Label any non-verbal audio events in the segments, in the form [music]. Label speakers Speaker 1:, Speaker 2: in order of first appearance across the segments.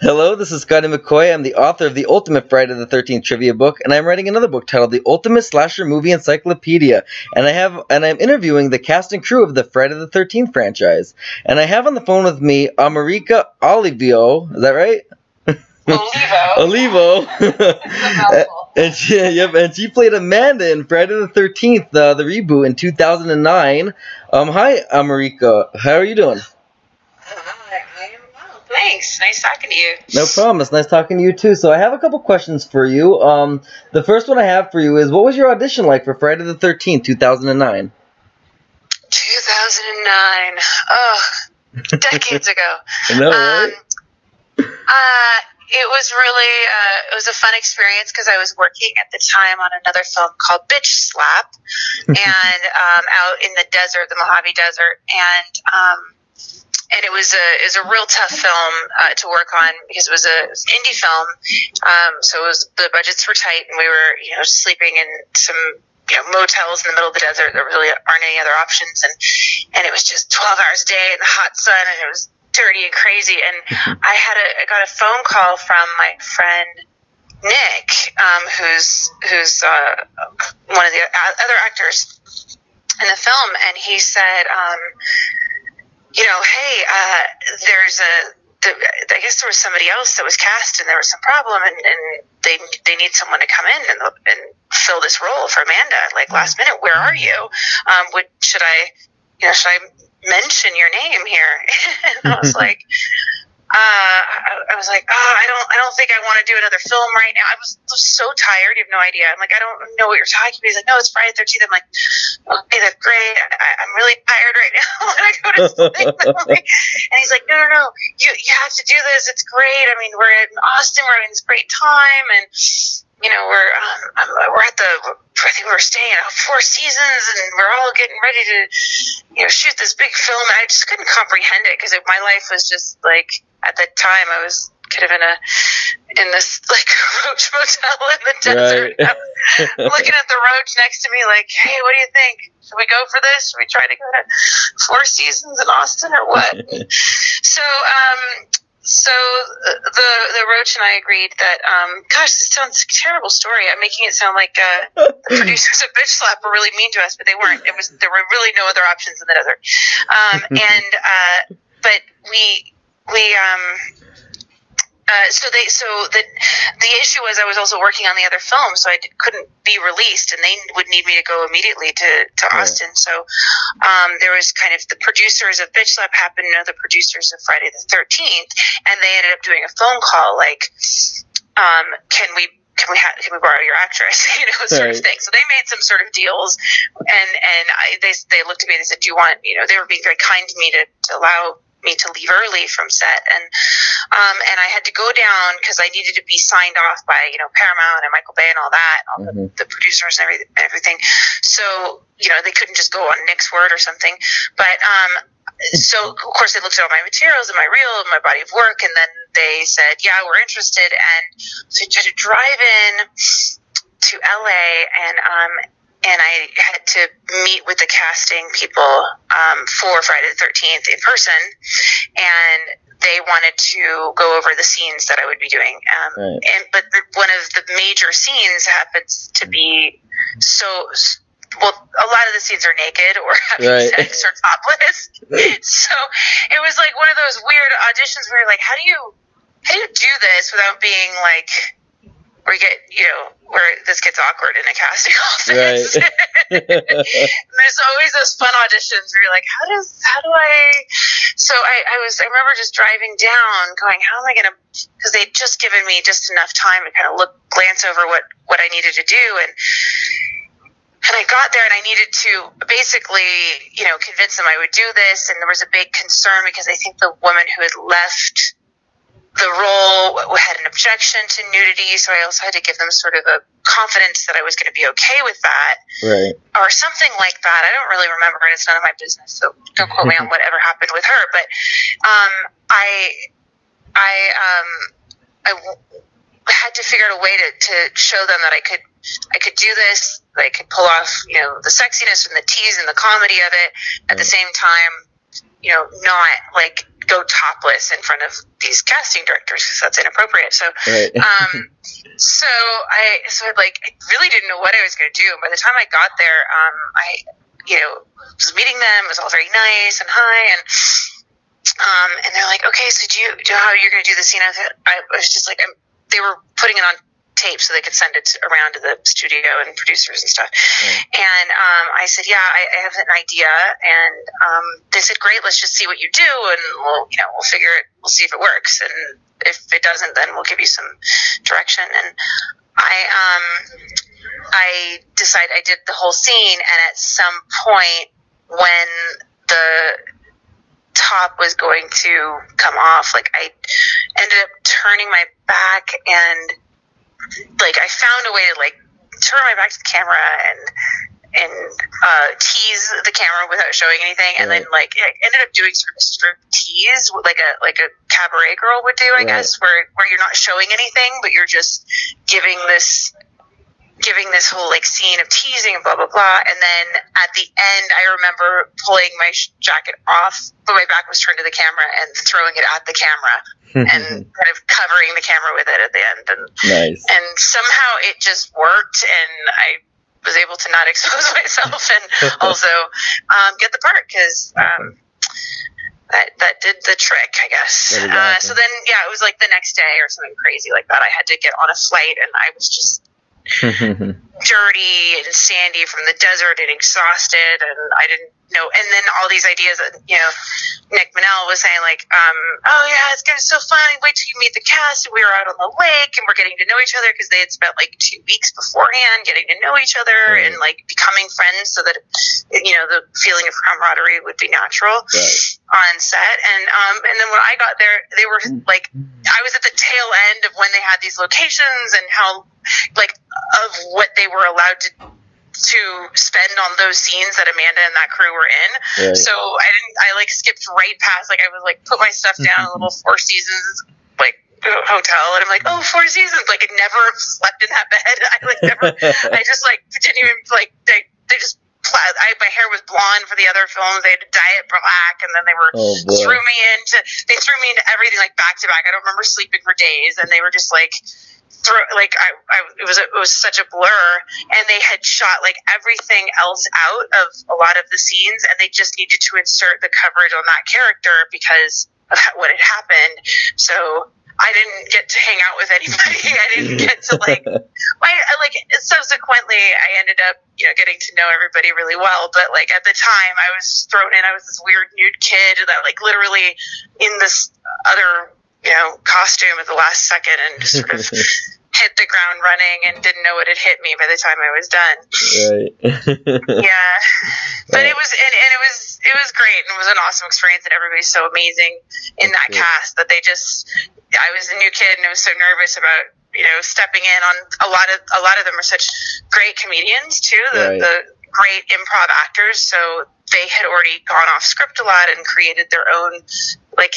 Speaker 1: Hello, this is Scotty McCoy. I'm the author of the Ultimate Friday the 13th trivia book, and I'm writing another book titled The Ultimate Slasher Movie Encyclopedia. And I have and I'm interviewing the cast and crew of the Friday the 13th franchise. And I have on the phone with me America Olivio. Is that right?
Speaker 2: Olivo. [laughs]
Speaker 1: Olivo. [laughs] and she, yep, and she played Amanda in Friday the 13th, uh, the reboot in 2009. Um, hi, America. How are you doing?
Speaker 2: Hi, I am well. Thanks. Nice talking to you.
Speaker 1: No problem. It's nice talking to you too. So I have a couple questions for you. Um, the first one I have for you is, what was your audition like for Friday the 13th, 2009?
Speaker 2: 2009. Oh, decades ago.
Speaker 1: No, right?
Speaker 2: Um, uh, it was really uh, it was a fun experience because I was working at the time on another film called Bitch Slap, [laughs] and um, out in the desert, the Mojave Desert, and um, and it was a it was a real tough film uh, to work on because it was an indie film, um, so it was the budgets were tight and we were you know sleeping in some you know motels in the middle of the desert. There really aren't any other options, and and it was just twelve hours a day in the hot sun, and it was dirty and crazy. And I had a I got a phone call from my friend Nick, um, who's who's uh, one of the other actors in the film, and he said, um, you know, hey, uh, there's a the, I guess there was somebody else that was cast, and there was some problem, and, and they they need someone to come in and, and fill this role for Amanda. Like last minute, where are you? Um, would should I, you know, should I mention your name here. [laughs] and I was [laughs] like, uh, I, I, was like, oh, I don't, I don't think I want to do another film right now. I was, so tired. You have no idea. I'm like, I don't know what you're talking about. He's like, no, it's Friday the 13th. I'm like, okay, that's great. I, am really tired right now when [laughs] I go to sleep. [laughs] and he's like, no, no, no, you, you have to do this. It's great. I mean, we're in Austin. We're having this great time. And, you know, we're um, we're at the I think we're staying at Four Seasons, and we're all getting ready to, you know, shoot this big film. And I just couldn't comprehend it because my life was just like at the time I was kind of in a in this [laughs] like roach motel in the desert, right. [laughs] looking at the roach next to me, like, hey, what do you think? Should we go for this? Should we try to go to Four Seasons in Austin or what? [laughs] so, um, so uh, the the roach and I agreed that um, gosh, this sounds like a terrible story. I'm making it sound like uh, [laughs] the producers of Bitch Slap were really mean to us, but they weren't. It was there were really no other options in the desert. Um, [laughs] and uh, but we we um, uh, so they so the the issue was I was also working on the other film, so I couldn't be released, and they would need me to go immediately to to Austin. So um, there was kind of the producers of Bitch Slap happened to know the producers of Friday the Thirteenth, and they ended up doing a phone call like, um, "Can we can we ha- can we borrow your actress? [laughs] you know, sort right. of thing. So they made some sort of deals, and and I, they they looked at me and they said, "Do you want?" You know, they were being very kind to me to, to allow me to leave early from set, and um, and I had to go down because I needed to be signed off by you know Paramount and Michael Bay and all that, all mm-hmm. the, the, producers and everything, everything. So you know they couldn't just go on Nick's word or something, but um, so of course they looked at all my materials and my reel and my body of work, and then they said, yeah, we're interested, and so I had to drive in to LA and um, and I had to meet with the casting people um, for Friday the 13th in person, and they wanted to go over the scenes that I would be doing. Um, right. And but the, one of the major scenes happens to be so. Well, a lot of the scenes are naked or having right. sex or [laughs] topless. so it was like one of those weird auditions where you're like, how do you how do you do this without being like you get, you know, where this gets awkward in a casting [laughs] office. Right. [laughs] there's always those fun auditions where you're like, how does, how do I? So I, I was, I remember just driving down, going, how am I going to? Because they'd just given me just enough time to kind of look, glance over what what I needed to do, and and I got there and I needed to basically, you know, convince them I would do this. And there was a big concern because I think the woman who had left the role had an objection to nudity, so I also had to give them sort of a confidence that I was going to be okay with that,
Speaker 1: right,
Speaker 2: or something like that. I don't really remember, and it's none of my business, so don't quote me on whatever happened with her. But um, I, I, um, I w- had to figure out a way to, to show them that I could, I could do this. I could pull off, you know, the sexiness and the tease and the comedy of it at the same time, you know, not like go topless in front of these casting directors because that's inappropriate. So,
Speaker 1: Right. [laughs]
Speaker 2: um, so I so like I really didn't know what I was going to do. And by the time I got there, um, I you know was meeting them. It was all very nice and hi and. Um, and they're like, okay, so do you, do you know how you're going to do the scene? I was, I was just like, I'm, they were putting it on tape so they could send it around to the studio and producers and stuff.
Speaker 1: Right.
Speaker 2: And um, I said, yeah, I, I have an idea. And um, they said, great, let's just see what you do, and we'll, you know, we'll figure it. We'll see if it works, and if it doesn't, then we'll give you some direction. And I, um, I decided I did the whole scene, and at some point when the top was going to come off, like I ended up turning my back and like I found a way to like turn my back to the camera and and uh, tease the camera without showing anything, and then like I ended up doing sort of a strip tease, like a like a cabaret girl would do, I
Speaker 1: Right.
Speaker 2: guess, where where you're not showing anything, but you're just giving this giving this whole like scene of teasing and blah blah blah, and then at the end, I remember pulling my sh- jacket off, but my back was turned to the camera, and throwing it at the camera, and kind of covering the camera with it at the end, and
Speaker 1: nice.
Speaker 2: and somehow it just worked and i was able to not [laughs] expose myself and [laughs] also um, get the part because um, that, that did the trick i guess. Uh, so then yeah it was like the next day or something crazy like that. I had to get on a flight and i was just [laughs] dirty and sandy from the desert and exhausted and I didn't know and then all these ideas that you know Nick Mennell was saying like um oh yeah it's gonna be so fun wait till you meet the cast we were out on the lake and we're getting to know each other because they had spent like two weeks beforehand getting to know each other
Speaker 1: Right.
Speaker 2: and like becoming friends so that you know the feeling of camaraderie would be natural
Speaker 1: right.
Speaker 2: on set and um and then when I got there they were like I was at the tail end of when they had these locations and how like of what they were allowed to to spend on those scenes that Amanda and that crew were in.
Speaker 1: Right.
Speaker 2: So I didn't I like skipped right past like I was like put my stuff mm-hmm. down in a little four seasons like hotel and I'm like, oh four seasons like I never slept in that [laughs] bed. I like never [laughs] I just like didn't even like they they just I, my hair was blonde for the other films. They had to dye it black, and then they were
Speaker 1: Oh, boy.
Speaker 2: threw me into they threw me into everything like back to back. I don't remember sleeping for days, and they were just like throw like I, I it was a, it was such a blur, and they had shot like everything else out of a lot of the scenes, and they just needed to insert the coverage on that character because of [laughs] what had happened. So. I didn't get to hang out with anybody. [laughs] I didn't [laughs] get to like I like subsequently I ended up you know getting to know everybody really well but like at the time I was thrown in I was this weird nude kid that like literally in this other you know costume at the last second and just sort of [laughs] hit the ground running and didn't know what had hit me by the time I was done
Speaker 1: right. [laughs]
Speaker 2: yeah but
Speaker 1: Right.
Speaker 2: it was and, and it was it was great and it was an awesome experience and everybody's so amazing in that cast that they just I was a new kid and I was so nervous about you know stepping in on a lot of a lot of them are such great comedians too
Speaker 1: Right.
Speaker 2: the, the great improv actors so they had already gone off script a lot and created their own like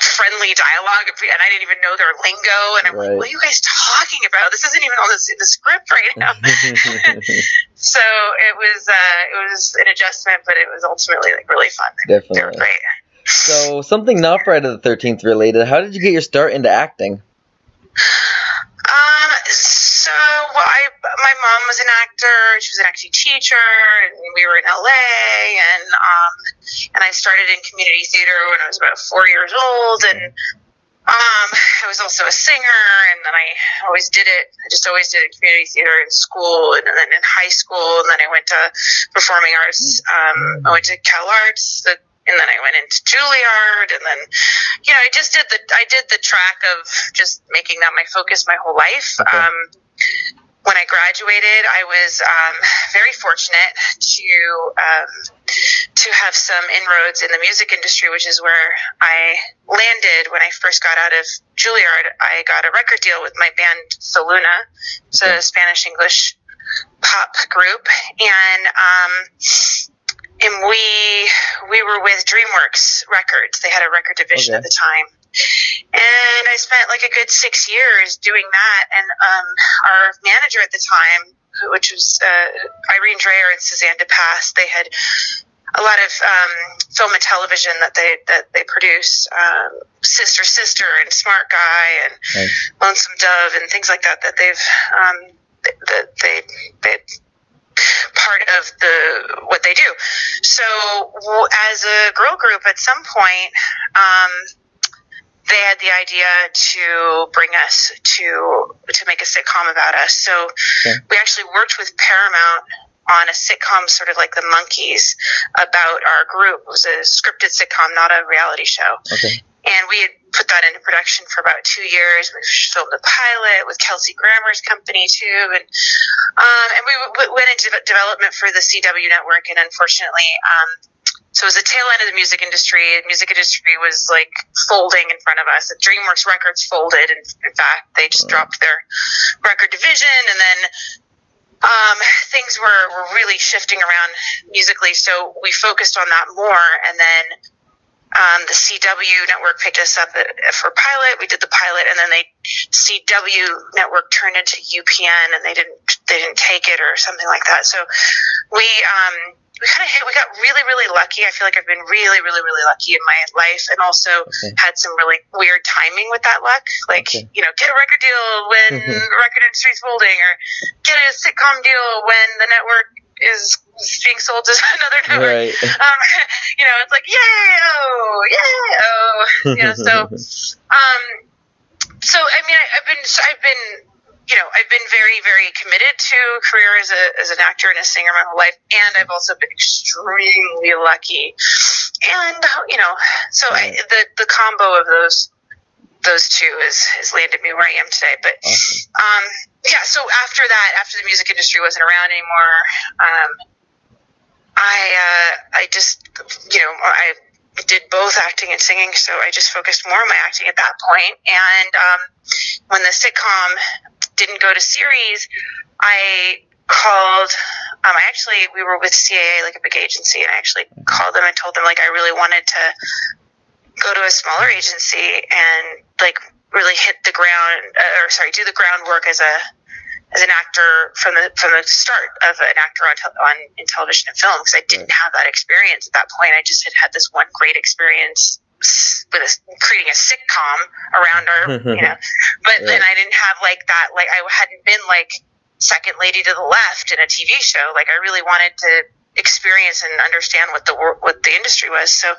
Speaker 2: friendly dialogue and I didn't even know their lingo and I'm
Speaker 1: Right.
Speaker 2: like what are you guys talking about this isn't even on this in the script right now [laughs] [laughs] so it was uh, it was an adjustment, but it was ultimately like really fun. They were
Speaker 1: Definitely.
Speaker 2: great.
Speaker 1: So something not Friday the Thirteenth related. How did you get your start into acting?
Speaker 2: Um, so well, I my mom was an actor. She was an acting teacher, and we were in LA, and um, and I started in community theater when I was about four years old, and um, I was also a singer, and then I always did it. I just always did it community theater in school, and then in high school, and then I went to performing arts. Um, I went to CalArts, the, and then I went into Juilliard, and then you know I just did the I did the track of just making that my focus my whole life.
Speaker 1: Okay.
Speaker 2: Um, when I graduated, I was um, very fortunate to um, to have some inroads in the music industry, which is where I landed when I first got out of Juilliard. I got a record deal with my band Soluna, it's a Spanish English pop group, and um, and we we were with DreamWorks Records. They had a record division
Speaker 1: Okay.
Speaker 2: at the time. And I spent like a good six years doing that. And um, our manager at the time, which was uh, Irene Dreyer and Suzanne de Passe, they had a lot of um, film and television that they that they produce, um, Sister Sister and Smart Guy and nice. Lonesome Dove and things like that that they've um, that they they part of the what they do. So as a girl group, at some point. Um, they had the idea to bring us to to make a sitcom about us. So okay. we actually worked with Paramount on a sitcom, sort of like the Monkees, about our group. It was a scripted sitcom, not a reality show. Okay. And we had put that into production for about two years. We filmed a pilot with Kelsey Grammer's company too, and um, and we w- went into development for the CW network. And unfortunately, um, so it was the tail end of the music industry. The music industry was like folding in front of us. DreamWorks Records folded, and in fact, they just dropped their record division, and then um, things were, were really shifting around musically. So we focused on that more. And then um, the CW network picked us up for pilot. We did the pilot, and then they CW network turned into UPN, and they didn't they didn't take it or something like that. So we um, we kind of hit, we got really, really lucky. I feel like I've been really, really, really lucky in my life and also okay. had some really weird timing with that luck. Like, okay. you know, get a record deal when the record industry's folding or get a sitcom deal when the network is being sold to [laughs] another network. Right. [laughs] Um, [laughs] you know, it's like, yay, oh, yay, oh. You know, so, um, so, I mean, I, I've been, I've been, you know, I've been very, very committed to a career as a as an actor and a singer my whole life, and I've also been extremely lucky. And you know, so I, the the combo of those those two has has landed me where I am today. But awesome. um, yeah, so after that, after the music industry wasn't around anymore, um, I uh, I just you know I did both acting and singing, so I just focused more on my acting at that point. And um, when the sitcom didn't go to series, I called. Um, I actually we were with CAA, like a big agency, and I actually called them and told them like I really wanted to go to a smaller agency and like really hit the ground, uh, or sorry, do the groundwork as a as an actor from the from the start of an actor on, te- on in television and film because I didn't have that experience at that point. I just had had this one great experience with a, creating a sitcom around our, [laughs] you know, but yeah. then I didn't have like that, like I hadn't been like second lady to the left in a TV show. Like I really wanted to experience and understand what the what the industry was. So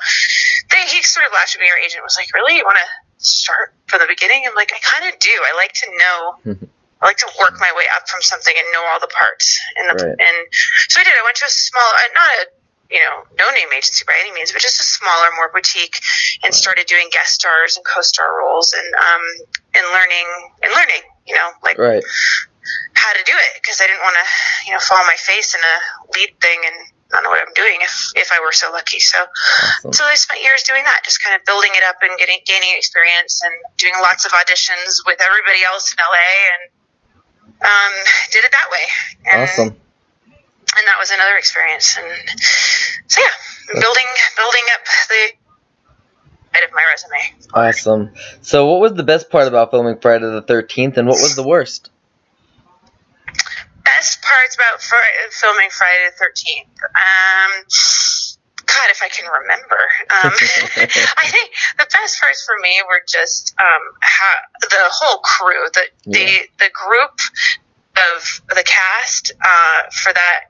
Speaker 2: they, he sort of laughed at me. Our agent was like, "Really, you want to start from the beginning?" I'm like, "I kind of do. I like to know." [laughs] I like to work my way up from something and know all the parts. And the, right. and so I did. I went to a small, uh, not a you know, no name agency by any means, but just a smaller, more boutique, and started doing guest stars and co-star roles, and um, and learning and learning, you know, like
Speaker 1: right.
Speaker 2: how to do it because I didn't want to, you know, fall on my face in a lead thing and not know what I'm doing if if I were so lucky. So awesome. so I spent years doing that, just kind of building it up and getting gaining experience and doing lots of auditions with everybody else in LA and um, did it that way. And,
Speaker 1: awesome
Speaker 2: and that was another experience. And so yeah, building building up the bit of my resume.
Speaker 1: Awesome. So, what was the best part about filming Friday the Thirteenth, and what was the worst?
Speaker 2: Best parts about fr- filming Friday the Thirteenth. Um, God, if I can remember. Um, [laughs] I think the best parts for me were just um, how, the whole crew, the yeah. the the group of the cast uh, for that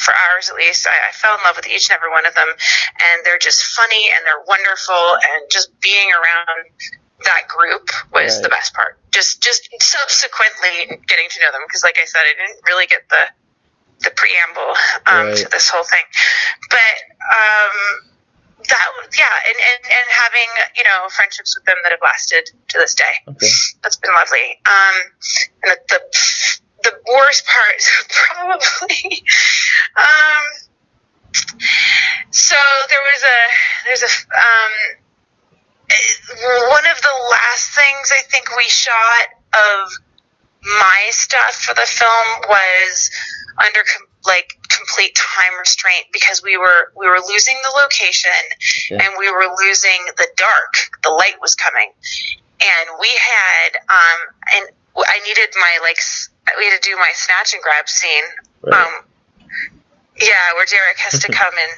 Speaker 2: for ours at least, I, I, fell in love with each and every one of them, and they're just funny and they're wonderful, and just being around that group was right. the best part. Just just subsequently getting to know them because, like I said, I didn't really get the the preamble um, right. to this whole thing, but. Um, that yeah and, and and having you know friendships with them that have lasted to this day okay. that's been lovely um and the, the the worst part [laughs] probably um, so there was a there's a um, one of the last things I think we shot of my stuff for the film was under com- like complete time restraint because we were we were losing the location okay. and we were losing the dark the light was coming and we had um and I needed my like we had to do my snatch and grab scene. Right. Um, yeah, where Derek has to [laughs] come and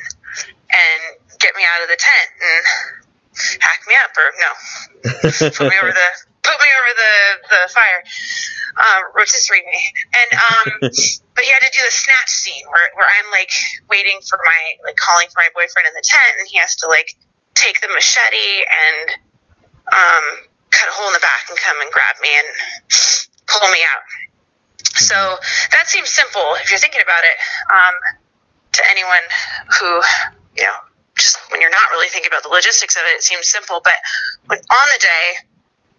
Speaker 2: and get me out of the tent and hack me up or no, [laughs] put me over the put me over the the fire, uh, rotisserie me. And um, [laughs] but he had to do the snatch scene where where I'm like waiting for my like calling for my boyfriend in the tent, and he has to like take the machete and um, cut a hole in the back and come and grab me and pull me out. So that seems simple if you're thinking about it. Um, to anyone who, you know, just when you're not really thinking about the logistics of it, it seems simple. But when on the day,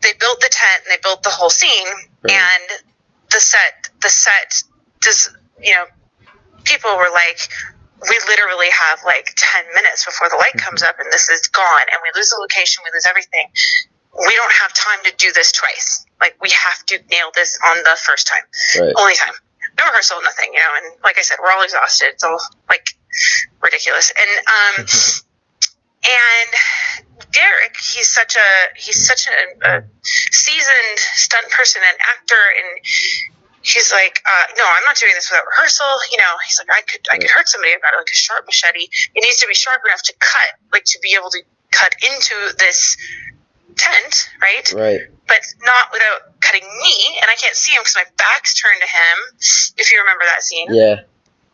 Speaker 2: they built the tent and they built the whole scene,
Speaker 1: Right.
Speaker 2: and the set, the set, does you know, people were like, we literally have like 10 minutes before the light comes up and this is gone and we lose the location, we lose everything. We don't have time to do this twice. Like we have to nail this on the first time,
Speaker 1: Right.
Speaker 2: only time. No rehearsal, nothing, you know. And like I said, we're all exhausted. It's all like ridiculous. And um, [laughs] and Derek, he's such a he's such a, a seasoned stunt person and actor, and he's like, uh, no, I'm not doing this without rehearsal. You know, he's like, I could I could hurt somebody. I've got like a sharp machete. It needs to be sharp enough to cut, like to be able to cut into this tent, right?
Speaker 1: Right.
Speaker 2: But not without cutting me, and I can't see him because my back's turned to him. If you remember that scene,
Speaker 1: Yeah.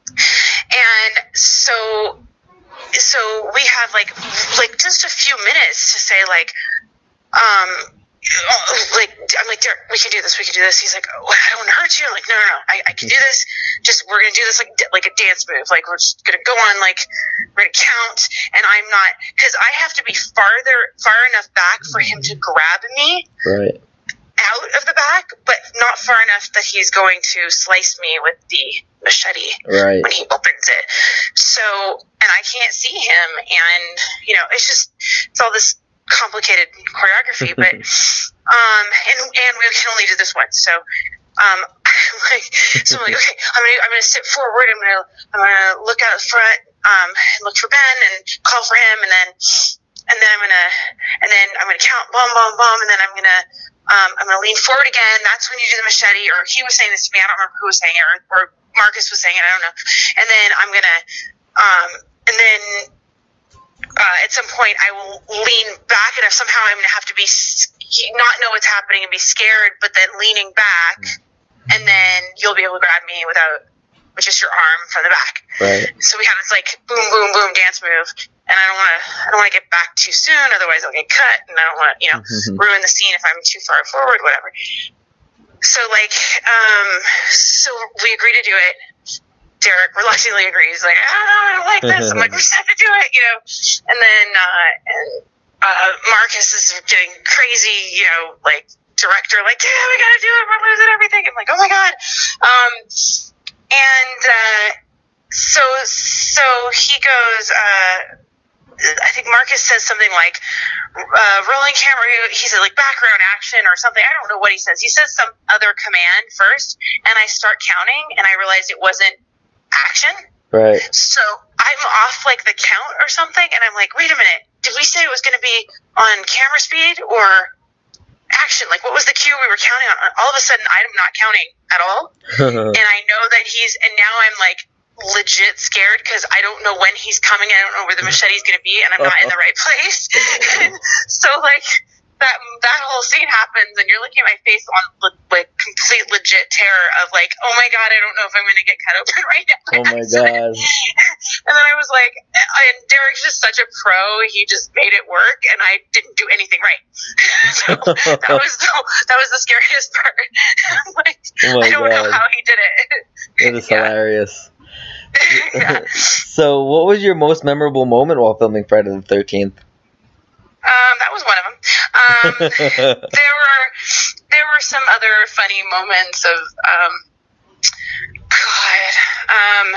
Speaker 2: and so so we have like like just a few minutes to say like um Oh, like I'm like Derek, we can do this we can do this he's like oh, I don't want to hurt you I'm like no no no I, I can do mm-hmm. this just we're gonna do this like like a dance move like we're just gonna go on like we're gonna count and I'm not because I have to be farther far enough back for him to grab me
Speaker 1: Right.
Speaker 2: out of the back but not far enough that he's going to slice me with the machete
Speaker 1: Right.
Speaker 2: when he opens it. So, and I can't see him, and you know, it's just it's all this complicated choreography. [laughs] but um, and and we can only do this once, so. Um, [laughs] like, so I'm like, okay, I'm gonna, I'm gonna sit forward. I'm gonna, I'm gonna look out front, um, and look for Ben and call for him, and then, and then I'm gonna, and then I'm gonna count, bomb, bomb, bomb, and then I'm gonna, um, I'm gonna lean forward again. That's when you do the machete, or he was saying this to me. I don't remember who was saying it, or, or Marcus was saying it. I don't know. And then I'm gonna, um, and then uh, at some point I will lean back, and if somehow I'm gonna have to be not know what's happening and be scared, but then leaning back, and then you'll be able to grab me without with just your arm from the back.
Speaker 1: Right.
Speaker 2: So we have this like boom, boom, boom dance move, and I don't want to, I don't want to get back too soon, otherwise I'll get cut, and I don't want to, you know, ruin the scene if I'm too far forward, whatever. So like, um, so we agree to do it. Derek reluctantly agrees, like, oh, I don't like this. I'm like, we just have to do it, you know. And then, uh, and uh, Marcus is getting crazy, you know, like director, like, yeah, we gotta do it. We're losing everything. I'm like, oh my god. Um, and uh, so, so he goes. Uh, I think Marcus says something like uh, rolling camera. He said like background action or something. I don't know what he says. He says some other command first, and I start counting, and I realized it wasn't action.
Speaker 1: Right.
Speaker 2: So I'm off like the count or something, and I'm like, wait a minute. Did we say it was going to be on camera speed or action? Like, what was the cue we were counting on? All of a sudden, I'm not counting at all [laughs] and I know that he's and now I'm like legit scared because I don't know when he's coming. I don't know where the [laughs] machete's gonna be, and I'm not in the right place. [laughs] so like that that whole scene happens, and you're looking at my face on le- like complete legit terror of like, oh my god, I don't know if I'm gonna get cut open [laughs] right now.
Speaker 1: Oh my [laughs] god.
Speaker 2: And then I was like, and Derek's just such a pro. He just made it work, and I didn't do anything right. [laughs] so that was the, that was the scariest part. Like,
Speaker 1: Oh my
Speaker 2: I don't know how he did it.
Speaker 1: That is
Speaker 2: Yeah.
Speaker 1: hilarious.
Speaker 2: yeah.
Speaker 1: so, what was your most memorable moment while filming Friday the Thirteenth?
Speaker 2: Um, that was one of them. Um, [laughs] there were there were some other funny moments of um, God, um,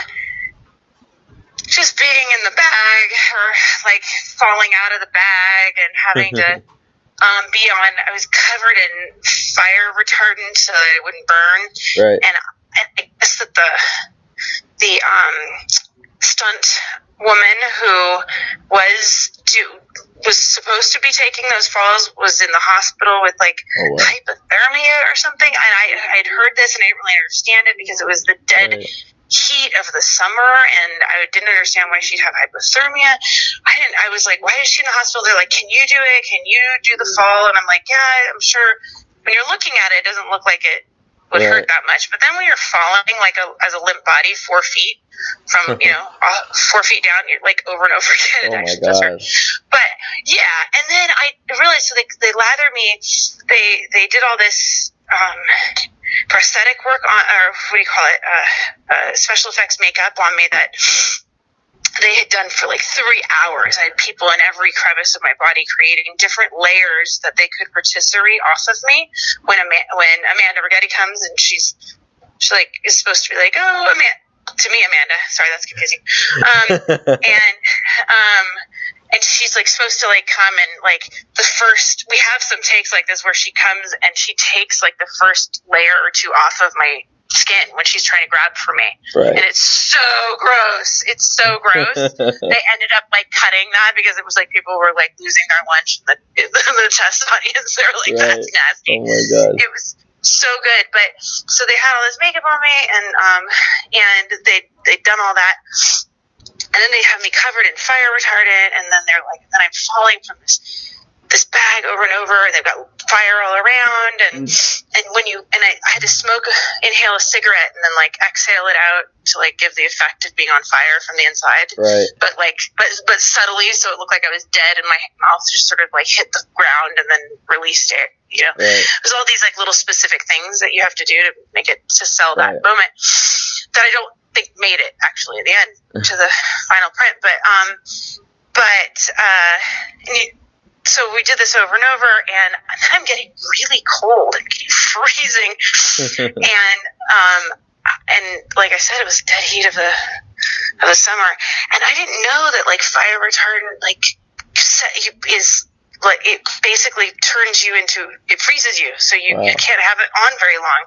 Speaker 2: just being in the bag or like falling out of the bag and having to [laughs] um, be on. I was covered in fire retardant so that it wouldn't burn,
Speaker 1: right.
Speaker 2: and I I guess that the the um, stunt woman who was do was supposed to be taking those falls was in the hospital with like
Speaker 1: Oh wow.
Speaker 2: hypothermia or something and I I'd heard this and I didn't really understand it because it was the dead
Speaker 1: Right.
Speaker 2: heat of the summer, and I didn't understand why she'd have hypothermia. I didn't. I was like, why is she in the hospital? They're like, can you do it? Can you do the fall? And I'm like, yeah, I'm sure. When you're looking at it, it doesn't look like it would
Speaker 1: Right.
Speaker 2: hurt that much. But then when you're falling like a, as a limp body, four feet from you know [laughs] uh, four feet down, you're like over and over again. It
Speaker 1: Oh
Speaker 2: actually does hurt. But yeah, and then I realized so they they lathered me. They they did all this um, prosthetic work on, or what do you call it? Uh, uh, special effects makeup on me that they had done for like three hours. I had people in every crevice of my body creating different layers that they could rotisserie off of me. When Ama- when Amanda Righetti comes and she's she like is supposed to be like, oh, Amanda. To me, Amanda. Sorry, that's confusing. Um, [laughs] and um and she's like supposed to like come and like the first we have some takes like this where she comes and she takes like the first layer or two off of my skin when she's trying to grab for me. And it's so gross. It's so gross. [laughs] They ended up like cutting that because it was like people were like losing their lunch in the, in the test audience. [laughs] They were like that's nasty.
Speaker 1: Oh my god.
Speaker 2: it was so good. But so they had all this makeup on me, and um, and they they'd done all that, and then they have me covered in fire retardant, and then they're like, and then I'm falling from this this bag over and over, and they've got fire all around, and and when you and I, I had to smoke, [sighs] inhale a cigarette, and then like exhale it out to like give the effect of being on fire from the inside
Speaker 1: Right.
Speaker 2: but like but but subtly so it looked like I was dead and my mouth just sort of like hit the ground and then released it. You know,
Speaker 1: Right.
Speaker 2: there's all these like little specific things that you have to do to make it to sell that
Speaker 1: Right.
Speaker 2: moment that I don't think made it actually at the end [laughs] to the final print. But um, but uh, and you, so we did this over and over, and [laughs] I'm getting really cold and getting [laughs] freezing [laughs] and um and like I said, it was dead heat of the of the summer, and I didn't know that like fire retardant like set you, is like it basically turns you into it freezes you, so you,
Speaker 1: Wow.
Speaker 2: you can't have it on very long.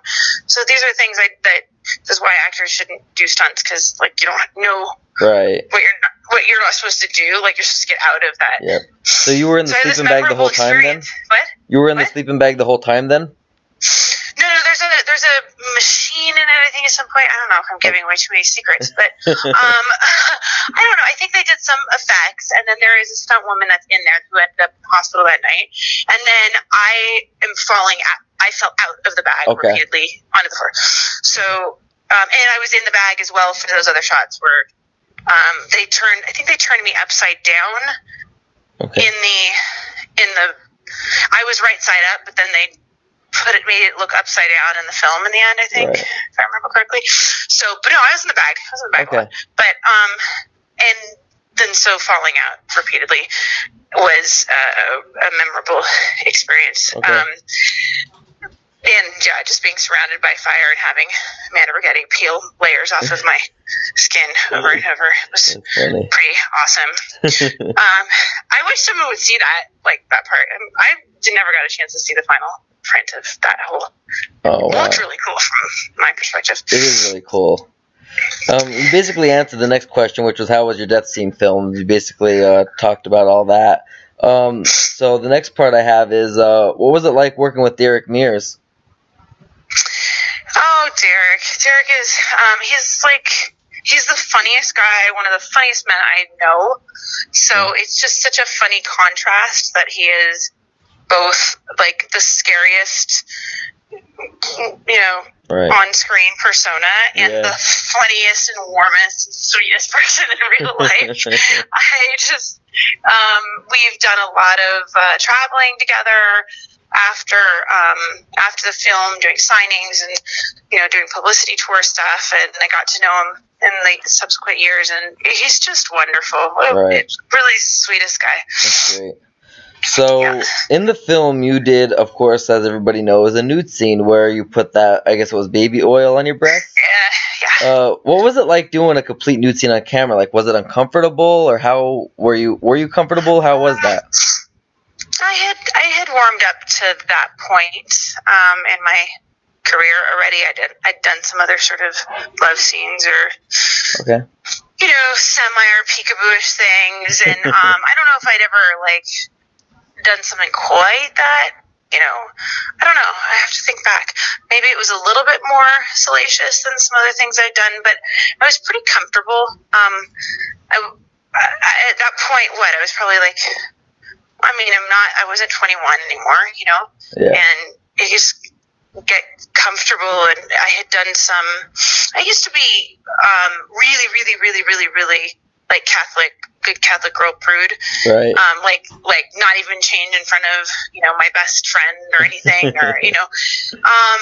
Speaker 2: So these are things I, that this is why actors shouldn't do stunts because like you don't know
Speaker 1: right.
Speaker 2: what you're not, what you're not supposed to do. Like you're supposed to get out of that.
Speaker 1: Yep. So you were in the
Speaker 2: So I had this
Speaker 1: sleeping bag the whole time then?
Speaker 2: What?
Speaker 1: You were in the sleeping bag the whole time then?
Speaker 2: No, no, there's a there's a machine in it. I think at some point. I don't know if I'm giving away too many secrets, but [laughs] um, [laughs] I don't know. I think they did some effects, and then there is a stunt woman that's in there who ended up in the hospital that night. And then I am falling. At, I fell out of the bag
Speaker 1: Okay.
Speaker 2: repeatedly onto the floor. So, um, and I was in the bag as well for those other shots where um, they turned. I think they turned me upside down
Speaker 1: Okay.
Speaker 2: in the in the I was right side up, but then they put it made it look upside down in the film in the end. I think,
Speaker 1: Right.
Speaker 2: if I remember correctly. So, but no, I was in the bag. I was in the bag.
Speaker 1: Okay.
Speaker 2: But um, and then so falling out repeatedly was uh, a memorable experience.
Speaker 1: Okay.
Speaker 2: Um, and yeah, just being surrounded by fire and having Amanda Righetti peel layers off of my skin over and over was pretty awesome. [laughs] Um, I wish someone would see that, like that part. Um, I never got a chance to see the final print of that whole.
Speaker 1: oh
Speaker 2: It
Speaker 1: wow.
Speaker 2: looked really cool from my perspective.
Speaker 1: It is really cool. Um, you basically answered the next question, which was how was your death scene filmed? You basically uh, talked about all that. Um, so the next part I have is uh, what was it like working with Derek Mears?
Speaker 2: Oh, Derek. Derek is, um, he's like, he's the funniest guy, one of the funniest men I know. So it's just such a funny contrast that he is both like the scariest, you know,
Speaker 1: Right.
Speaker 2: on screen persona and
Speaker 1: Yeah.
Speaker 2: the funniest and warmest and sweetest [laughs] person in real [laughs] life. I just, um, we've done a lot of uh, traveling together after um, after the film, doing signings and you know doing publicity tour stuff, and I got to know him in the subsequent years, and he's just wonderful.
Speaker 1: Right.
Speaker 2: Really sweetest guy.
Speaker 1: That's great. So
Speaker 2: Yeah.
Speaker 1: in the film, you did, of course, as everybody knows, a nude scene where you put that, I guess it was baby oil on your breast.
Speaker 2: Yeah, [laughs] yeah.
Speaker 1: Uh, what was it like doing a complete nude scene on camera? Like, was it uncomfortable, or how were you? Were you comfortable? How was that?
Speaker 2: I had I had warmed up to that point um, in my career already. I did I'd done some other sort of love scenes or
Speaker 1: Okay.
Speaker 2: you know semi or peekabooish things, and [laughs] um, I don't know if I'd ever like done something quite that. You know, I don't know. I have to think back. maybe it was a little bit more salacious than some other things I'd done, but I was pretty comfortable. Um, I, I, at that point, what I was probably like, I mean, I'm not, I wasn't 21 anymore, you know,
Speaker 1: Yeah.
Speaker 2: and it just get comfortable. And I had done some. I used to be um, really, really, really, really, really like Catholic, good Catholic girl prude.
Speaker 1: Right.
Speaker 2: Um, like, like not even change in front of you know my best friend or anything, or [laughs] you know. Um,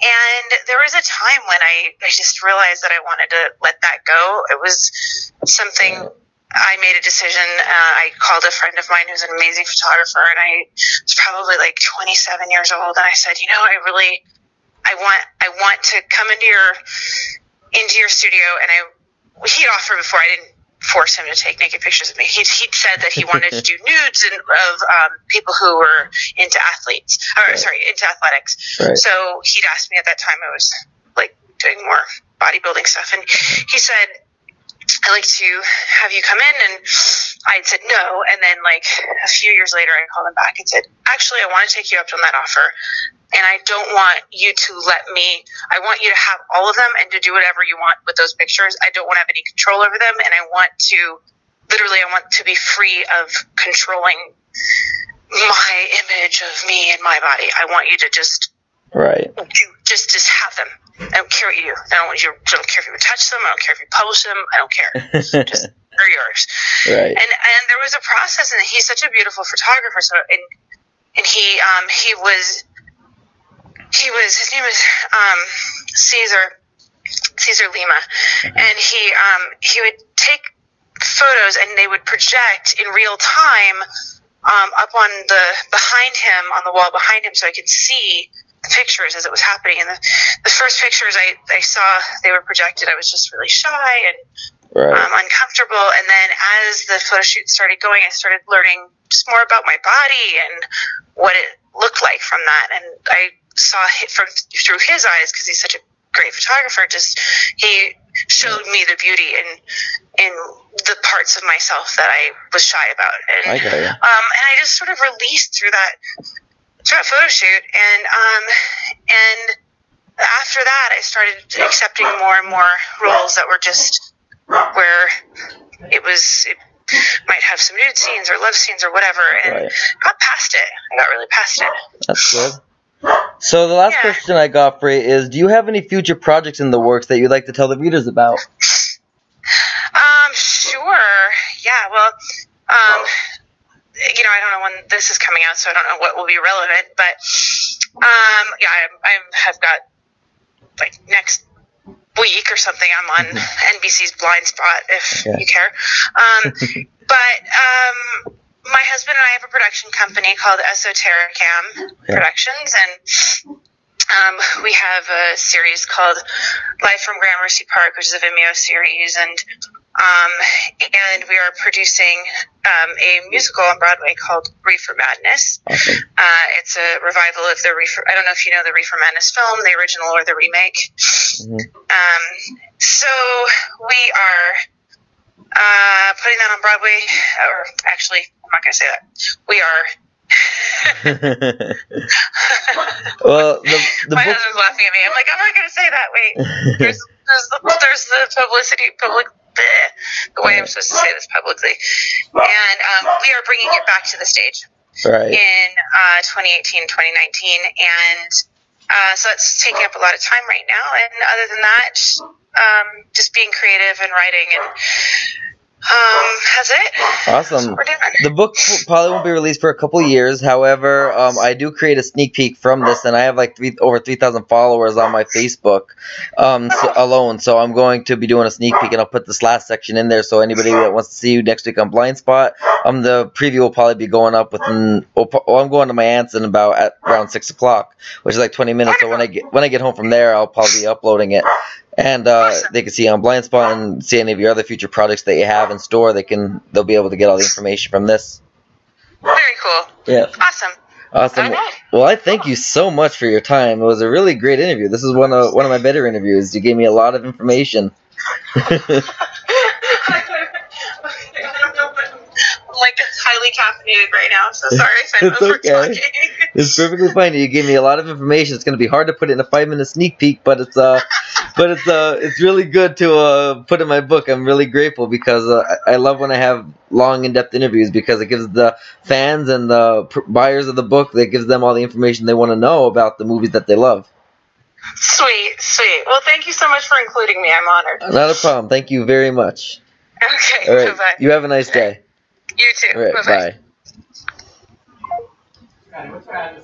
Speaker 2: and there was a time when I, I just realized that I wanted to let that go. It was something. I made a decision. Uh, I called a friend of mine who's an amazing photographer, and I was probably like 27 years old, and I said, you know, I really, I want, I want to come into your, into your studio, and I, he'd offered before. I didn't force him to take naked pictures of me. He'd, he'd said that he wanted to do [laughs] nudes and, of um, people who were into athletes, or
Speaker 1: Right.
Speaker 2: sorry, into athletics.
Speaker 1: Right.
Speaker 2: So he'd asked me at that time. I was like doing more bodybuilding stuff, and he said, "I'd like to have you come in." And I said no. And then, like a few years later, I called him back and said, "Actually, I want to take you up on that offer, and I don't want you to let me. I want you to have all of them and to do whatever you want with those pictures. I don't want to have any control over them, and I want to." Literally, I want to be free of controlling my image of me and my body. I want you to just
Speaker 1: Right.
Speaker 2: do just just have them. I don't care what you do. I don't want you. I don't care if you touch them. I don't care if you publish them. I don't care. [laughs] Just they're yours.
Speaker 1: right.
Speaker 2: And and there was a process, and he's such a beautiful photographer. So and and he um he was he was his name was um Caesar Caesar Lima, and he um he would take photos and they would project in real time um, up on the behind him on the wall behind him so I could see pictures as it was happening. And the, the first pictures I, I saw they were projected, I was just really shy and
Speaker 1: Right.
Speaker 2: um, uncomfortable. And then as the photo shoot started going, I started learning just more about my body and what it looked like from that. And I saw it from through his eyes because he's such a great photographer. Just he showed me the beauty in in the parts of myself that I was shy about. And
Speaker 1: I got you.
Speaker 2: um, and I just sort of released through that that photo shoot, and um, and after that, I started accepting more and more roles that were just where it was it might have some nude scenes or love scenes or whatever, and
Speaker 1: Right.
Speaker 2: got past it. I got really past it.
Speaker 1: That's good. So the last
Speaker 2: Yeah.
Speaker 1: question I got for you is: Do you have any future projects in the works that you'd like to tell the readers about?
Speaker 2: Um, sure. Yeah. Well, um, you know, I don't know when this is coming out, so I don't know what will be relevant. But um, yeah, I, I have got like next week or something. I'm on [laughs] NBC's Blindspot if
Speaker 1: Yeah.
Speaker 2: you care. Um, [laughs] but um, my husband and I have a production company called Esotericam
Speaker 1: Yeah.
Speaker 2: Productions, and um, we have a series called Life from Gramercy Park, which is a Vimeo series, and um, and we are producing um, a musical on Broadway called Reefer Madness.
Speaker 1: Awesome.
Speaker 2: Uh, it's a revival of the Reefer. I don't know if you know the Reefer Madness film, the original or the remake.
Speaker 1: Mhm.
Speaker 2: Um, so we are uh, putting that on Broadway, or actually, I'm not going to say that. We are. [laughs]
Speaker 1: well, the the
Speaker 2: My
Speaker 1: book.
Speaker 2: husband's laughing at me. I'm like, I'm not going to say that. Wait, [laughs] there's there's the, there's the publicity, public, bleh, the way I'm supposed to say this publicly, and um, we are bringing it back to the stage
Speaker 1: right.
Speaker 2: in uh, 2018, 2019, and uh, so it's taking up a lot of time right now. And other than that, um, just being creative and writing, and um, that's it.
Speaker 1: Awesome.
Speaker 2: what we're doing.
Speaker 1: The book probably won't be released for a couple years. However, um, I do create a sneak peek from this, and I have like three over three thousand followers on my Facebook um, so, alone. So I'm going to be doing a sneak peek, and I'll put this last section in there. So anybody that wants to see you next week on Blindspot, um, the preview will probably be going up within. Well, I'm going to my aunt's in about at around six o'clock, which is like twenty minutes. So when I get when I get home from there, I'll probably be uploading it. And uh,
Speaker 2: Awesome.
Speaker 1: they can see on Blindspot and see any of your other future products that you have in store. They can they'll be able to get all the information from this.
Speaker 2: Very cool.
Speaker 1: Yeah,
Speaker 2: Awesome.
Speaker 1: awesome. Well, I thank you so much for your time. It was a really great interview. This is one of one of my better interviews. You gave me a lot of information. [laughs]
Speaker 2: I don't know what, like highly caffeinated right now, so sorry if I'm
Speaker 1: It's
Speaker 2: over
Speaker 1: okay.
Speaker 2: talking.
Speaker 1: It's perfectly fine. You gave me a lot of information. It's going to be hard to put it in a five minute sneak peek, but it's uh, [laughs] but it's uh, it's really good to uh put in my book. I'm really grateful because uh, I I love when I have long in depth interviews because it gives the fans and the pr- buyers of the book that gives them all the information they want to know about the movies that they love.
Speaker 2: Sweet, sweet. Well, thank you so much for including me. I'm honored.
Speaker 1: Not a problem. Thank you very much.
Speaker 2: Okay,
Speaker 1: All right.
Speaker 2: bye-bye.
Speaker 1: You have a nice day.
Speaker 2: You too.
Speaker 1: Right.
Speaker 2: Bye-bye.
Speaker 1: Bye.